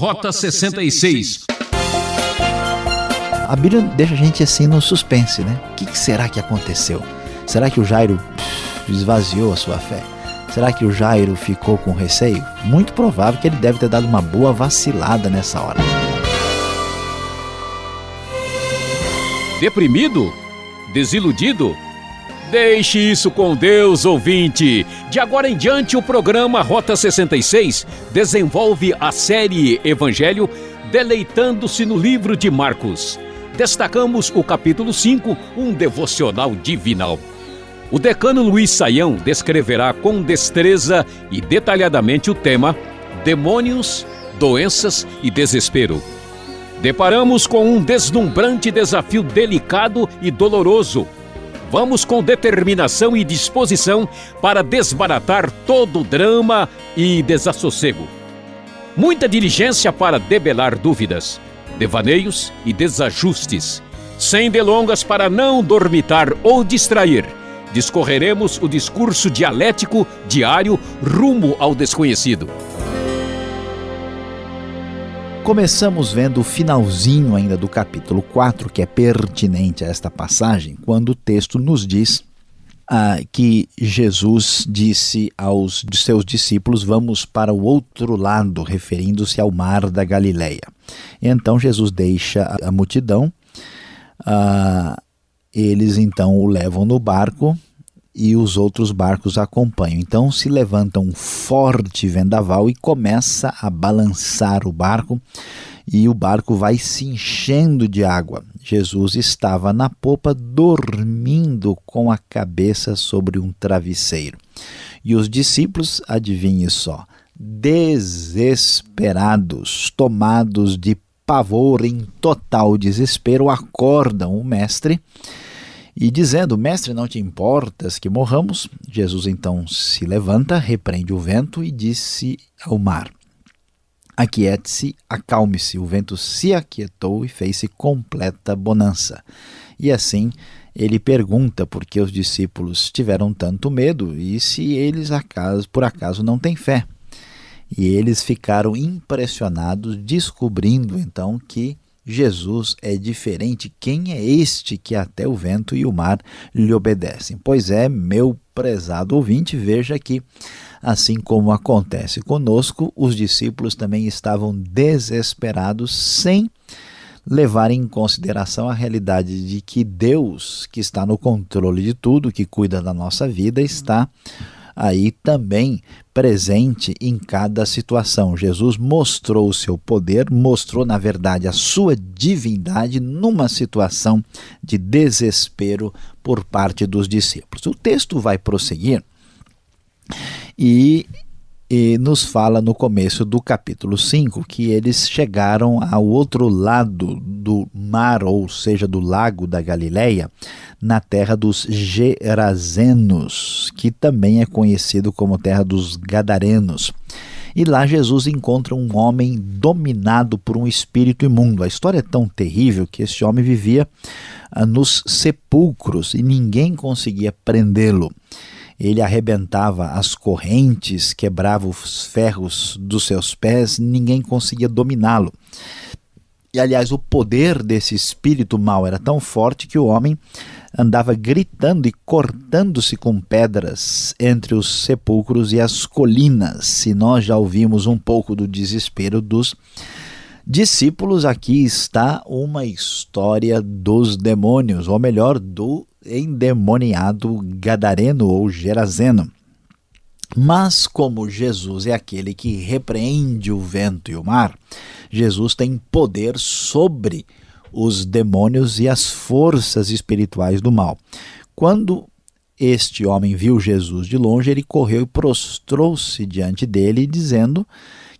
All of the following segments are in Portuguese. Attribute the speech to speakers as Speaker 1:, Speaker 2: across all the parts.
Speaker 1: Rota 66.
Speaker 2: A Bíblia deixa a gente assim no suspense, né? O que será que aconteceu? Será que o Jairo esvaziou a sua fé? Será que o Jairo ficou com receio? Muito provável que ele deve ter dado uma boa vacilada nessa hora.
Speaker 1: Deprimido? Desiludido? Deixe isso com Deus, ouvinte. De agora em diante, o programa Rota 66 desenvolve a série Evangelho deleitando-se no livro de Marcos. Destacamos o capítulo 5, um devocional divinal. O decano Luiz Saião descreverá com destreza e detalhadamente o tema Demônios, Doenças e Desespero. Deparamos com um deslumbrante desafio delicado e doloroso Vamos com determinação e disposição para desbaratar todo o drama e desassossego. Muita diligência para debelar dúvidas, devaneios e desajustes. Sem delongas para não dormitar ou distrair, discorreremos o discurso dialético diário rumo ao desconhecido.
Speaker 2: Começamos vendo o finalzinho ainda do capítulo 4, que é pertinente a esta passagem, quando o texto nos diz ah, que Jesus disse aos seus discípulos: Vamos para o outro lado, referindo-se ao mar da Galileia. Então Jesus deixa a multidão, ah, eles então o levam no barco e os outros barcos acompanham. Então se levanta um forte vendaval e começa a balançar o barco, e o barco vai se enchendo de água. Jesus estava na popa dormindo com a cabeça sobre um travesseiro. E os discípulos, adivinhe só, desesperados, tomados de pavor, em total desespero, acordam o mestre e dizendo: Mestre, não te importas que morramos? Jesus então se levanta, repreende o vento e disse ao mar: Aquiete-se, acalme-se. O vento se aquietou e fez-se completa bonança. E assim ele pergunta por que os discípulos tiveram tanto medo e se eles acaso, por acaso não têm fé. E eles ficaram impressionados, descobrindo então que Jesus é diferente. Quem é este que até o vento e o mar lhe obedecem? Pois é, meu prezado ouvinte, veja que, assim como acontece conosco, os discípulos também estavam desesperados, sem levar em consideração a realidade de que Deus, que está no controle de tudo, que cuida da nossa vida, está aí também presente em cada situação. Jesus mostrou o seu poder, mostrou, na verdade, a sua divindade numa situação de desespero por parte dos discípulos. O texto vai prosseguir e e nos fala no começo do capítulo 5 que eles chegaram ao outro lado do mar, ou seja, do lago da Galileia, na terra dos Gerazenos, que também é conhecido como terra dos Gadarenos. E lá Jesus encontra um homem dominado por um espírito imundo. A história é tão terrível que esse homem vivia ah, nos sepulcros e ninguém conseguia prendê-lo ele arrebentava as correntes, quebrava os ferros dos seus pés, ninguém conseguia dominá-lo. E aliás, o poder desse espírito mau era tão forte que o homem andava gritando e cortando-se com pedras entre os sepulcros e as colinas. Se nós já ouvimos um pouco do desespero dos discípulos, aqui está uma história dos demônios, ou melhor, do endemoniado gadareno ou gerazeno. Mas como Jesus é aquele que repreende o vento e o mar, Jesus tem poder sobre os demônios e as forças espirituais do mal. Quando este homem viu Jesus de longe, ele correu e prostrou-se diante dele, dizendo: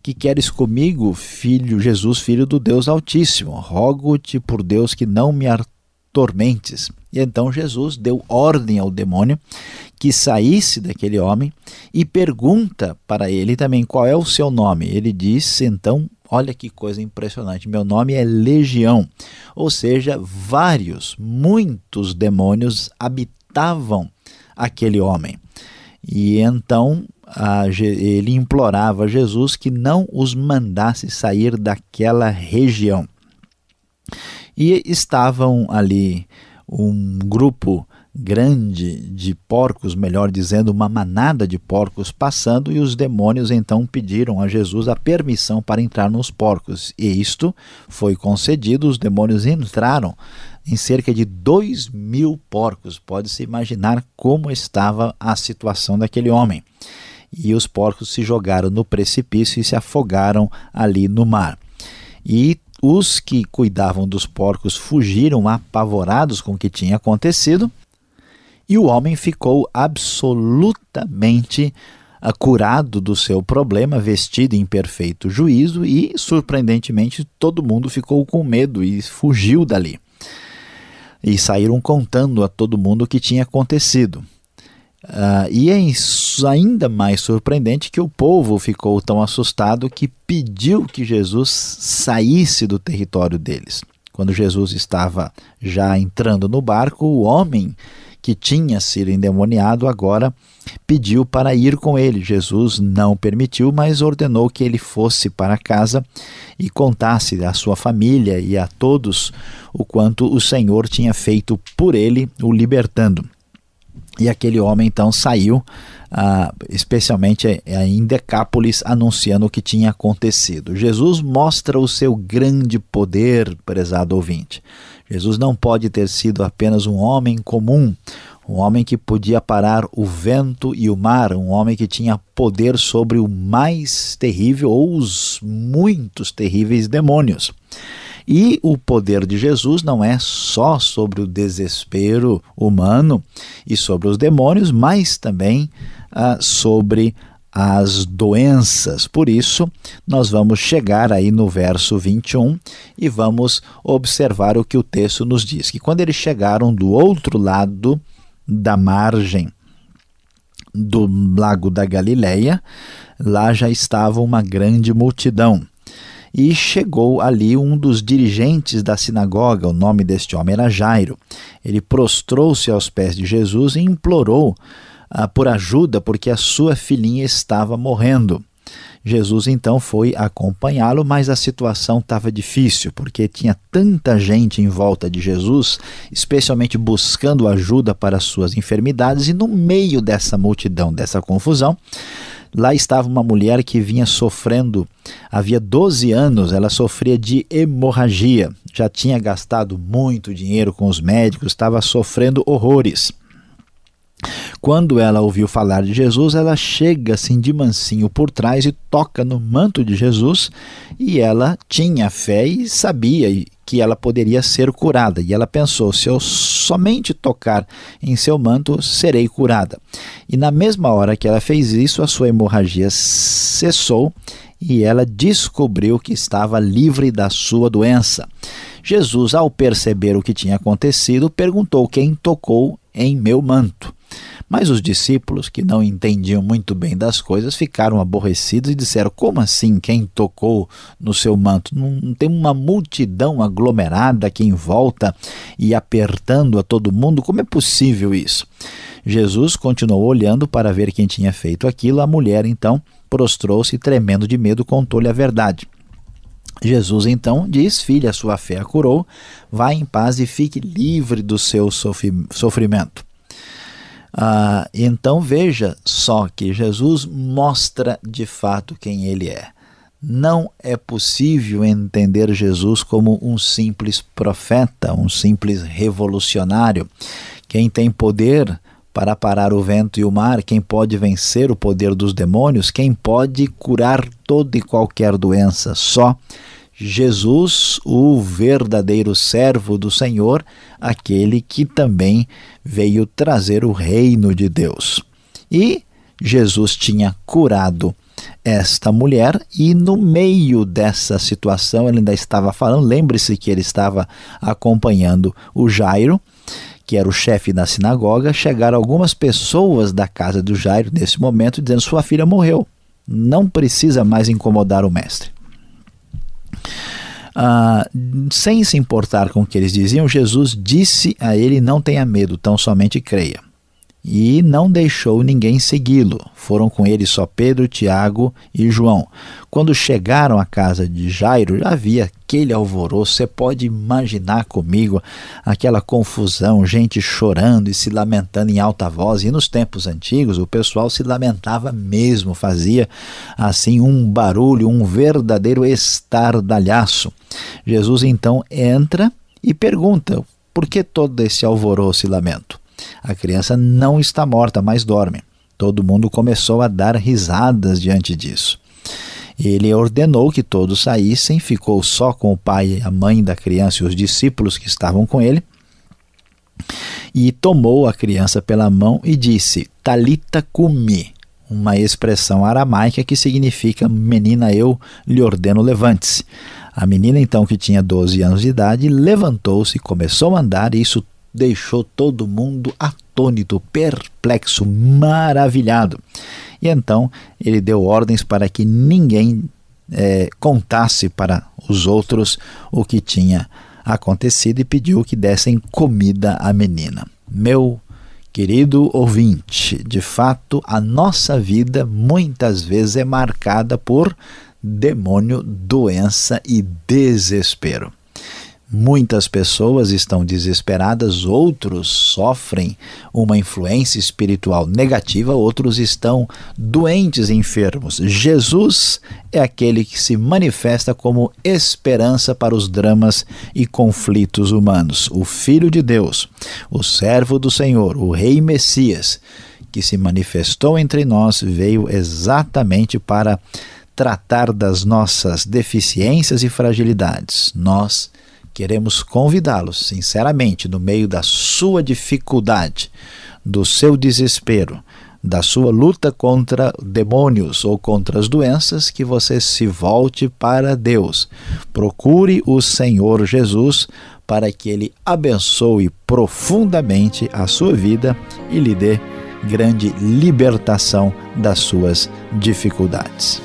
Speaker 2: Que queres comigo, filho Jesus, filho do Deus Altíssimo? Rogo-te por Deus que não me tormentes. E então Jesus deu ordem ao demônio que saísse daquele homem e pergunta para ele também qual é o seu nome. Ele disse então: Olha que coisa impressionante, meu nome é Legião. Ou seja, vários, muitos demônios habitavam aquele homem. E então ele implorava a Jesus que não os mandasse sair daquela região. E estavam ali um grupo grande de porcos, melhor dizendo, uma manada de porcos passando, e os demônios então pediram a Jesus a permissão para entrar nos porcos. E isto foi concedido, os demônios entraram em cerca de dois mil porcos. Pode-se imaginar como estava a situação daquele homem. E os porcos se jogaram no precipício e se afogaram ali no mar. E os que cuidavam dos porcos fugiram apavorados com o que tinha acontecido e o homem ficou absolutamente ah, curado do seu problema, vestido em perfeito juízo, e surpreendentemente todo mundo ficou com medo e fugiu dali. E saíram contando a todo mundo o que tinha acontecido. Uh, e é ainda mais surpreendente que o povo ficou tão assustado que pediu que Jesus saísse do território deles. Quando Jesus estava já entrando no barco, o homem que tinha sido endemoniado, agora pediu para ir com ele. Jesus não permitiu, mas ordenou que ele fosse para casa e contasse à sua família e a todos o quanto o Senhor tinha feito por ele, o libertando. E aquele homem então saiu, ah, especialmente eh, em Decápolis, anunciando o que tinha acontecido. Jesus mostra o seu grande poder, prezado ouvinte. Jesus não pode ter sido apenas um homem comum, um homem que podia parar o vento e o mar, um homem que tinha poder sobre o mais terrível ou os muitos terríveis demônios. E o poder de Jesus não é só sobre o desespero humano e sobre os demônios, mas também ah, sobre as doenças. Por isso, nós vamos chegar aí no verso 21 e vamos observar o que o texto nos diz: que quando eles chegaram do outro lado da margem do lago da Galileia, lá já estava uma grande multidão. E chegou ali um dos dirigentes da sinagoga, o nome deste homem era Jairo. Ele prostrou-se aos pés de Jesus e implorou ah, por ajuda porque a sua filhinha estava morrendo. Jesus então foi acompanhá-lo, mas a situação estava difícil, porque tinha tanta gente em volta de Jesus, especialmente buscando ajuda para suas enfermidades, e no meio dessa multidão, dessa confusão, lá estava uma mulher que vinha sofrendo, havia 12 anos, ela sofria de hemorragia, já tinha gastado muito dinheiro com os médicos, estava sofrendo horrores. Quando ela ouviu falar de Jesus, ela chega assim de mansinho por trás e toca no manto de Jesus, e ela tinha fé e sabia que ela poderia ser curada. E ela pensou: se eu somente tocar em seu manto, serei curada. E na mesma hora que ela fez isso, a sua hemorragia cessou e ela descobriu que estava livre da sua doença. Jesus, ao perceber o que tinha acontecido, perguntou quem tocou em meu manto. Mas os discípulos, que não entendiam muito bem das coisas, ficaram aborrecidos e disseram: Como assim quem tocou no seu manto? Não tem uma multidão aglomerada aqui em volta e apertando a todo mundo? Como é possível isso? Jesus continuou olhando para ver quem tinha feito aquilo. A mulher então prostrou-se tremendo de medo, contou-lhe a verdade. Jesus então diz: Filha, sua fé a curou, vá em paz e fique livre do seu sofrimento. Ah, então veja só que Jesus mostra de fato quem ele é. Não é possível entender Jesus como um simples profeta, um simples revolucionário. Quem tem poder para parar o vento e o mar, quem pode vencer o poder dos demônios, quem pode curar toda e qualquer doença, só Jesus, o verdadeiro servo do Senhor, aquele que também veio trazer o reino de Deus. E Jesus tinha curado esta mulher e no meio dessa situação ele ainda estava falando, lembre-se que ele estava acompanhando o Jairo, que era o chefe da sinagoga, chegaram algumas pessoas da casa do Jairo nesse momento dizendo sua filha morreu, não precisa mais incomodar o mestre. Ah, sem se importar com o que eles diziam, Jesus disse a ele: Não tenha medo, tão somente creia. E não deixou ninguém segui-lo. Foram com ele só Pedro, Tiago e João. Quando chegaram à casa de Jairo, já havia aquele alvoroço. Você pode imaginar comigo aquela confusão, gente chorando e se lamentando em alta voz. E nos tempos antigos, o pessoal se lamentava mesmo, fazia assim um barulho, um verdadeiro estardalhaço. Jesus então entra e pergunta: por que todo esse alvoroço e lamento? A criança não está morta, mas dorme. Todo mundo começou a dar risadas diante disso. Ele ordenou que todos saíssem, ficou só com o pai, a mãe da criança e os discípulos que estavam com ele. E tomou a criança pela mão e disse: Talita cumi, uma expressão aramaica que significa menina, eu lhe ordeno levante-se. A menina, então, que tinha 12 anos de idade, levantou-se, começou a andar, e isso deixou todo mundo atônito, perplexo, maravilhado. E então ele deu ordens para que ninguém é, contasse para os outros o que tinha acontecido e pediu que dessem comida à menina. Meu querido ouvinte, de fato, a nossa vida muitas vezes é marcada por demônio, doença e desespero. Muitas pessoas estão desesperadas, outros sofrem uma influência espiritual negativa, outros estão doentes, enfermos. Jesus é aquele que se manifesta como esperança para os dramas e conflitos humanos. O Filho de Deus, o servo do Senhor, o Rei Messias, que se manifestou entre nós, veio exatamente para tratar das nossas deficiências e fragilidades. Nós queremos convidá-los, sinceramente, no meio da sua dificuldade, do seu desespero, da sua luta contra demônios ou contra as doenças, que você se volte para Deus. Procure o Senhor Jesus para que ele abençoe profundamente a sua vida e lhe dê grande libertação das suas dificuldades.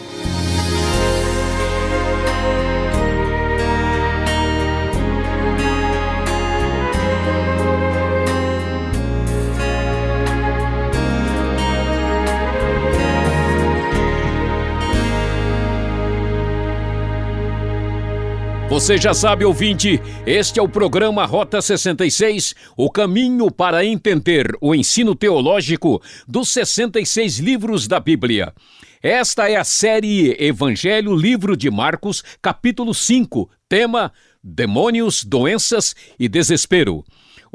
Speaker 1: Você já sabe, ouvinte, este é o programa Rota 66, o caminho para entender o ensino teológico dos 66 livros da Bíblia. Esta é a série Evangelho Livro de Marcos, capítulo 5, tema Demônios, Doenças e Desespero.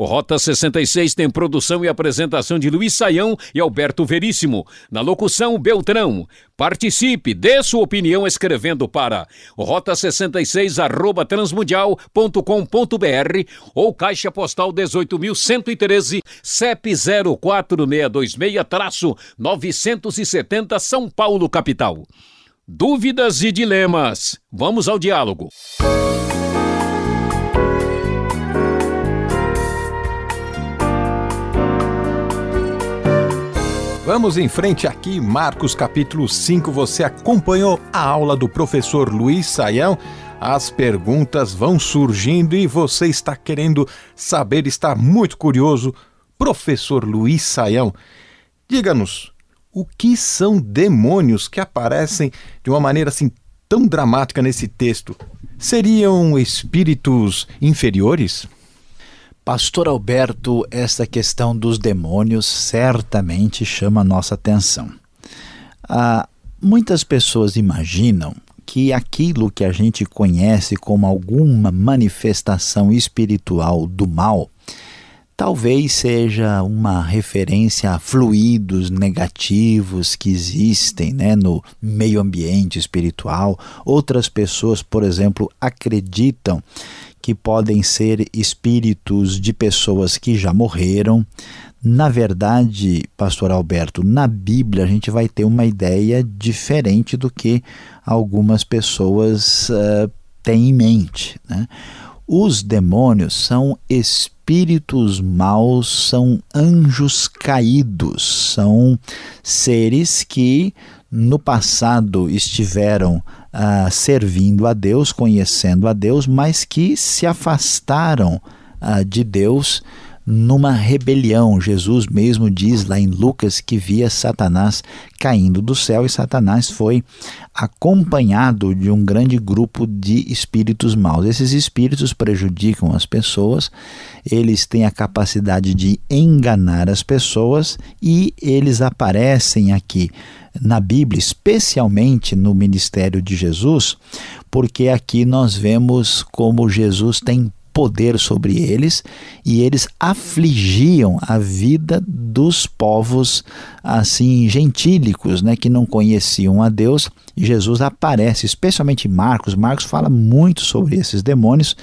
Speaker 1: O Rota 66 tem produção e apresentação de Luiz Saião e Alberto Veríssimo. Na locução, Beltrão. Participe, dê sua opinião escrevendo para rota66 arroba transmundial.com.br ou caixa postal 18.113 CEP 04626-970 São Paulo, capital. Dúvidas e dilemas. Vamos ao diálogo.
Speaker 3: Vamos em frente aqui, Marcos capítulo 5. Você acompanhou a aula do professor Luiz Saião? As perguntas vão surgindo e você está querendo saber, está muito curioso. Professor Luiz Saião, diga-nos, o que são demônios que aparecem de uma maneira assim tão dramática nesse texto? Seriam espíritos inferiores?
Speaker 2: Pastor Alberto, essa questão dos demônios certamente chama a nossa atenção. Ah, muitas pessoas imaginam que aquilo que a gente conhece como alguma manifestação espiritual do mal talvez seja uma referência a fluidos negativos que existem né, no meio ambiente espiritual. Outras pessoas, por exemplo, acreditam que podem ser espíritos de pessoas que já morreram. Na verdade, Pastor Alberto, na Bíblia a gente vai ter uma ideia diferente do que algumas pessoas uh, têm em mente. Né? Os demônios são espíritos maus, são anjos caídos, são seres que no passado estiveram uh, servindo a Deus, conhecendo a Deus, mas que se afastaram uh, de Deus numa rebelião. Jesus mesmo diz lá em Lucas que via Satanás caindo do céu e Satanás foi acompanhado de um grande grupo de espíritos maus. Esses espíritos prejudicam as pessoas, eles têm a capacidade de enganar as pessoas e eles aparecem aqui na Bíblia, especialmente no ministério de Jesus, porque aqui nós vemos como Jesus tem poder sobre eles e eles afligiam a vida dos povos assim gentílicos, né, que não conheciam a Deus. E Jesus aparece, especialmente Marcos. Marcos fala muito sobre esses demônios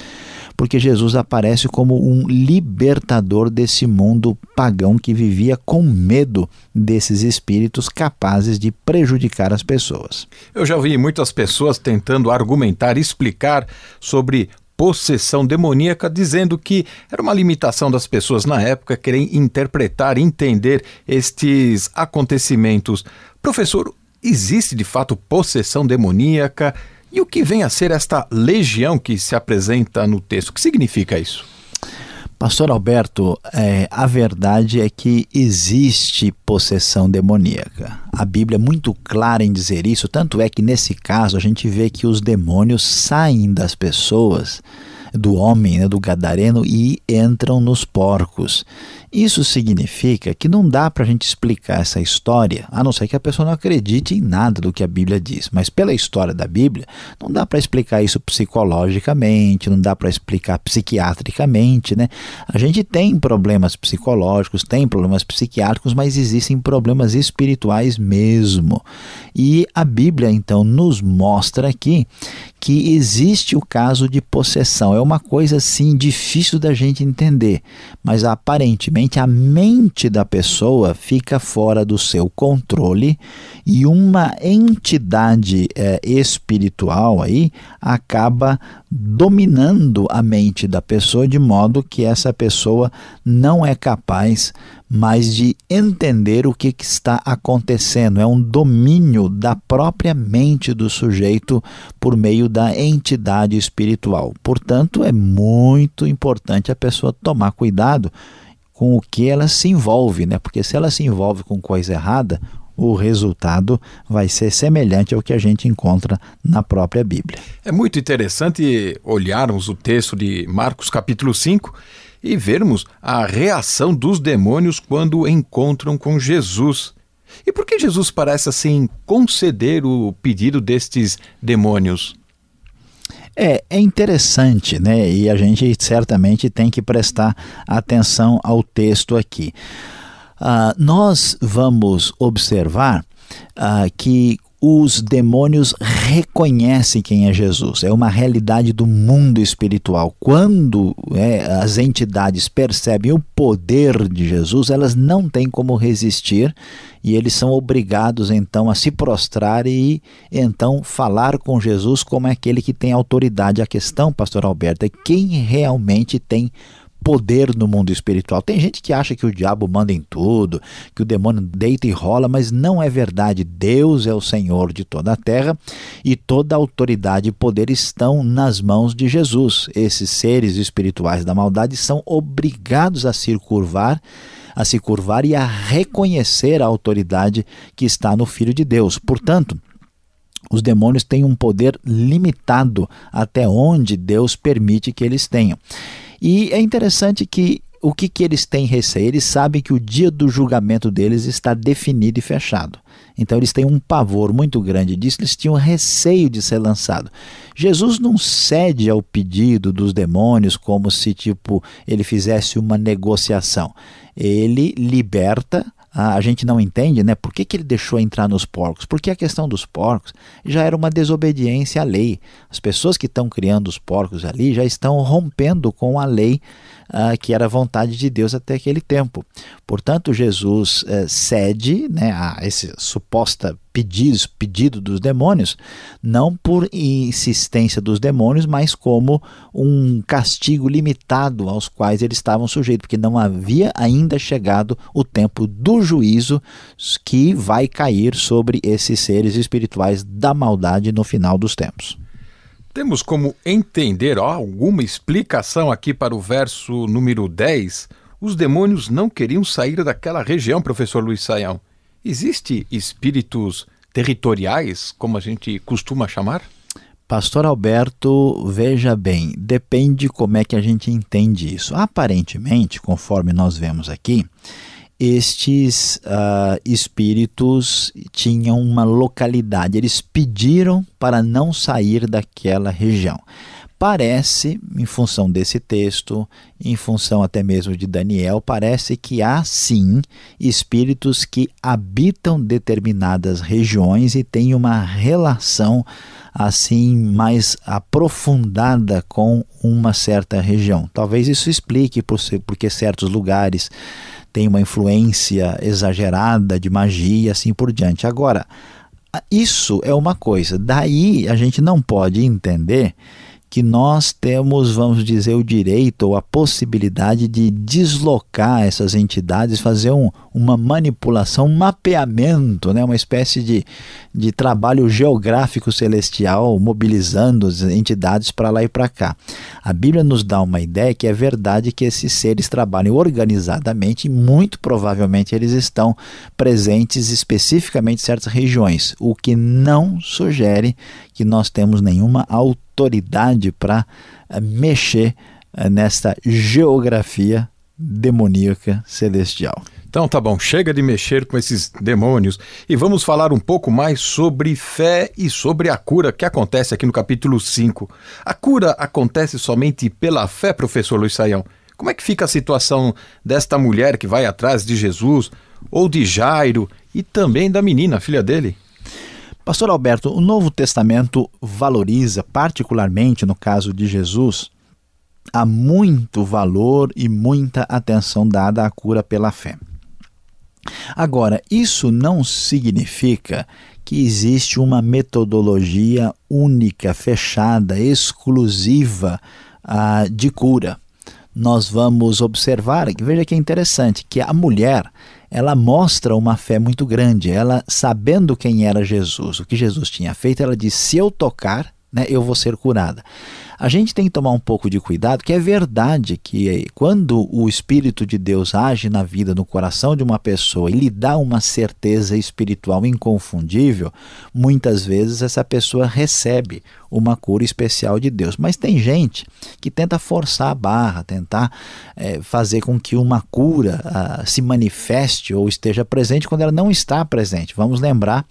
Speaker 2: porque Jesus aparece como um libertador desse mundo pagão que vivia com medo desses espíritos capazes de prejudicar as pessoas.
Speaker 3: Eu já ouvi muitas pessoas tentando argumentar, explicar sobre possessão demoníaca, dizendo que era uma limitação das pessoas na época querer interpretar, entender estes acontecimentos. Professor, existe de fato possessão demoníaca? E o que vem a ser esta legião que se apresenta no texto? O que significa isso?
Speaker 2: Pastor Alberto, é, a verdade é que existe possessão demoníaca. A Bíblia é muito clara em dizer isso, tanto é que nesse caso a gente vê que os demônios saem das pessoas do homem, né, do gadareno, e entram nos porcos. Isso significa que não dá para a gente explicar essa história, a não ser que a pessoa não acredite em nada do que a Bíblia diz. Mas pela história da Bíblia, não dá para explicar isso psicologicamente, não dá para explicar psiquiatricamente. Né? A gente tem problemas psicológicos, tem problemas psiquiátricos, mas existem problemas espirituais mesmo. E a Bíblia, então, nos mostra aqui que existe o caso de possessão. É uma coisa assim difícil da gente entender, mas aparentemente a mente da pessoa fica fora do seu controle e uma entidade é, espiritual aí acaba dominando a mente da pessoa de modo que essa pessoa não é capaz mais de entender o que, que, está acontecendo. É um domínio da própria mente do sujeito por meio da entidade espiritual. Portanto, é muito importante a pessoa tomar cuidado com o que ela se envolve, né? Porque se ela se envolve com coisa errada, o resultado vai ser semelhante ao que a gente encontra na própria Bíblia.
Speaker 3: É muito interessante olharmos o texto de Marcos capítulo 5 e vermos a reação dos demônios quando encontram com Jesus. E por que Jesus parece assim conceder o pedido destes demônios?
Speaker 2: É, é interessante, né? E a gente certamente tem que prestar atenção ao texto aqui. Uh, nós vamos observar uh, que os demônios reconhecem quem é Jesus. É uma realidade do mundo espiritual. Quando é, as entidades percebem o poder de Jesus, elas não têm como resistir e eles são obrigados então a se prostrar e então falar com Jesus como aquele que tem autoridade. A questão, pastor Alberto, é quem realmente tem poder no mundo espiritual. Tem gente que acha que o diabo manda em tudo, que o demônio deita e rola, mas não é verdade. Deus é o Senhor de toda a terra e toda autoridade e poder estão nas mãos de Jesus. Esses seres espirituais da maldade são obrigados a se curvar a se curvar e a reconhecer a autoridade que está no Filho de Deus. Portanto, os demônios têm um poder limitado até onde Deus permite que eles tenham. E é interessante que o que, que eles têm receio? Eles sabem que o dia do julgamento deles está definido e fechado. Então eles têm um pavor muito grande disso, eles tinham receio de ser lançado. Jesus não cede ao pedido dos demônios como se tipo ele fizesse uma negociação. Ele liberta a gente não entende, né? Por que, que ele deixou entrar nos porcos? Porque a questão dos porcos já era uma desobediência à lei. As pessoas que estão criando os porcos ali já estão rompendo com a lei uh, que era vontade de Deus até aquele tempo. Portanto, Jesus uh, cede né, a esse suposta pedido, pedido dos demônios, não por insistência dos demônios, mas como um castigo limitado aos quais eles estavam sujeitos, porque não havia ainda chegado o tempo do juízo que vai cair sobre esses seres espirituais da maldade no final dos tempos.
Speaker 3: Temos como entender ó, alguma explicação aqui para o verso número 10, os demônios não queriam sair daquela região, professor Luiz Saião. Existem espíritos territoriais, como a gente costuma chamar?
Speaker 2: Pastor Alberto, veja bem, depende como é que a gente entende isso. Aparentemente, conforme nós vemos aqui, estes uh, espíritos tinham uma localidade, eles pediram para não sair daquela região. Parece, em função desse texto, em função até mesmo de Daniel, parece que há sim espíritos que habitam determinadas regiões e têm uma relação assim mais aprofundada com uma certa região. Talvez isso explique por ser, porque certos lugares têm uma influência exagerada de magia e assim por diante. Agora, isso é uma coisa. Daí a gente não pode entender que nós temos, vamos dizer, o direito ou a possibilidade de deslocar essas entidades, fazer um, uma manipulação, um mapeamento, né? uma espécie de, de trabalho geográfico celestial, mobilizando as entidades para lá e para cá. A Bíblia nos dá uma ideia que é verdade que esses seres trabalham organizadamente e muito provavelmente eles estão presentes especificamente em certas regiões, o que não sugere que nós temos nenhuma autoridade autoridade para eh, mexer eh, nesta geografia demoníaca celestial.
Speaker 3: Então tá bom, chega de mexer com esses demônios e vamos falar um pouco mais sobre fé e sobre a cura que acontece aqui no capítulo 5. A cura acontece somente pela fé, professor Luiz Saião. Como é que fica a situação desta mulher que vai atrás de Jesus, ou de Jairo e também da menina, filha dele?
Speaker 2: Pastor Alberto, o Novo Testamento valoriza, particularmente no caso de Jesus, há muito valor e muita atenção dada à cura pela fé. Agora, isso não significa que existe uma metodologia única, fechada, exclusiva uh, de cura. Nós vamos observar, veja que é interessante, que a mulher ela mostra uma fé muito grande. Ela, sabendo quem era Jesus, o que Jesus tinha feito, ela diz: se eu tocar, né, eu vou ser curada. A gente tem que tomar um pouco de cuidado, que é verdade que quando o Espírito de Deus age na vida, no coração de uma pessoa e lhe dá uma certeza espiritual inconfundível, muitas vezes essa pessoa recebe uma cura especial de Deus. Mas tem gente que tenta forçar a barra, tentar é, fazer com que uma cura ah, se manifeste ou esteja presente quando ela não está presente. Vamos lembrar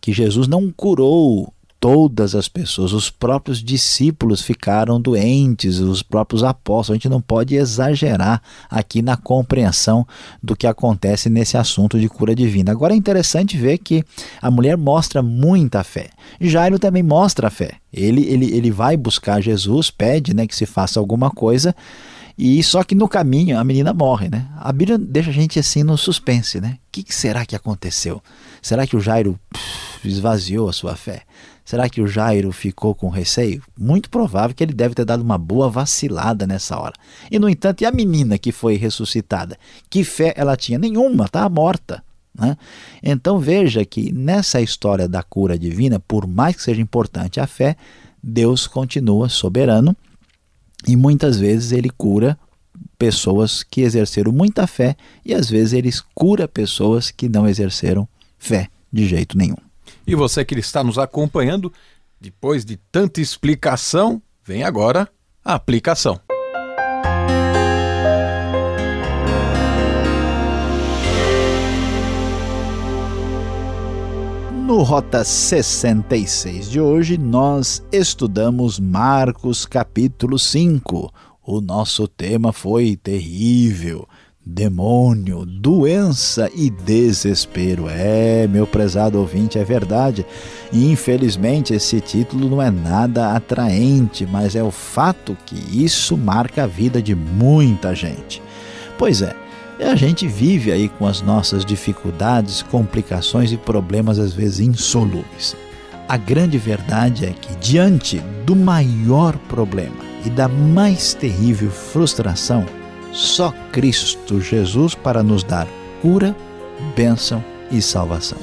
Speaker 2: que Jesus não curou todas as pessoas, os próprios discípulos ficaram doentes, os próprios apóstolos. A gente não pode exagerar aqui na compreensão do que acontece nesse assunto de cura divina. Agora é interessante ver que a mulher mostra muita fé. Jairo também mostra fé. Ele, ele, ele vai buscar Jesus, pede né, que se faça alguma coisa. E só que no caminho a menina morre, né? A Bíblia deixa a gente assim no suspense, né? O que, que será que aconteceu? Será que o Jairo pff, esvaziou a sua fé? Será que o Jairo ficou com receio? Muito provável que ele deve ter dado uma boa vacilada nessa hora. E no entanto, e a menina que foi ressuscitada? Que fé ela tinha? Nenhuma, estava morta. Né? Então veja que nessa história da cura divina, por mais que seja importante a fé, Deus continua soberano e muitas vezes ele cura pessoas que exerceram muita fé e às vezes ele cura pessoas que não exerceram fé de jeito nenhum.
Speaker 3: E você que está nos acompanhando, depois de tanta explicação, vem agora a aplicação.
Speaker 2: No Rota 66 de hoje, nós estudamos Marcos capítulo 5. O nosso tema foi terrível demônio, doença e desespero. É, meu prezado ouvinte, é verdade. infelizmente esse título não é nada atraente, mas é o fato que isso marca a vida de muita gente. Pois é, a gente vive aí com as nossas dificuldades, complicações e problemas às vezes insolúveis. A grande verdade é que diante do maior problema e da mais terrível frustração, só Cristo Jesus para nos dar cura, bênção e salvação.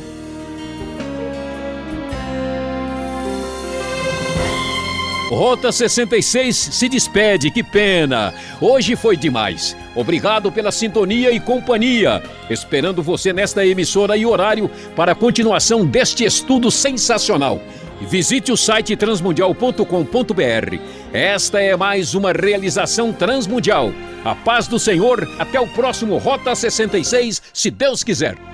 Speaker 1: Rota 66 se despede, que pena. Hoje foi demais. Obrigado pela sintonia e companhia. Esperando você nesta emissora e horário para a continuação deste estudo sensacional. Visite o site transmundial.com.br. Esta é mais uma realização transmundial. A paz do Senhor, até o próximo Rota 66, se Deus quiser.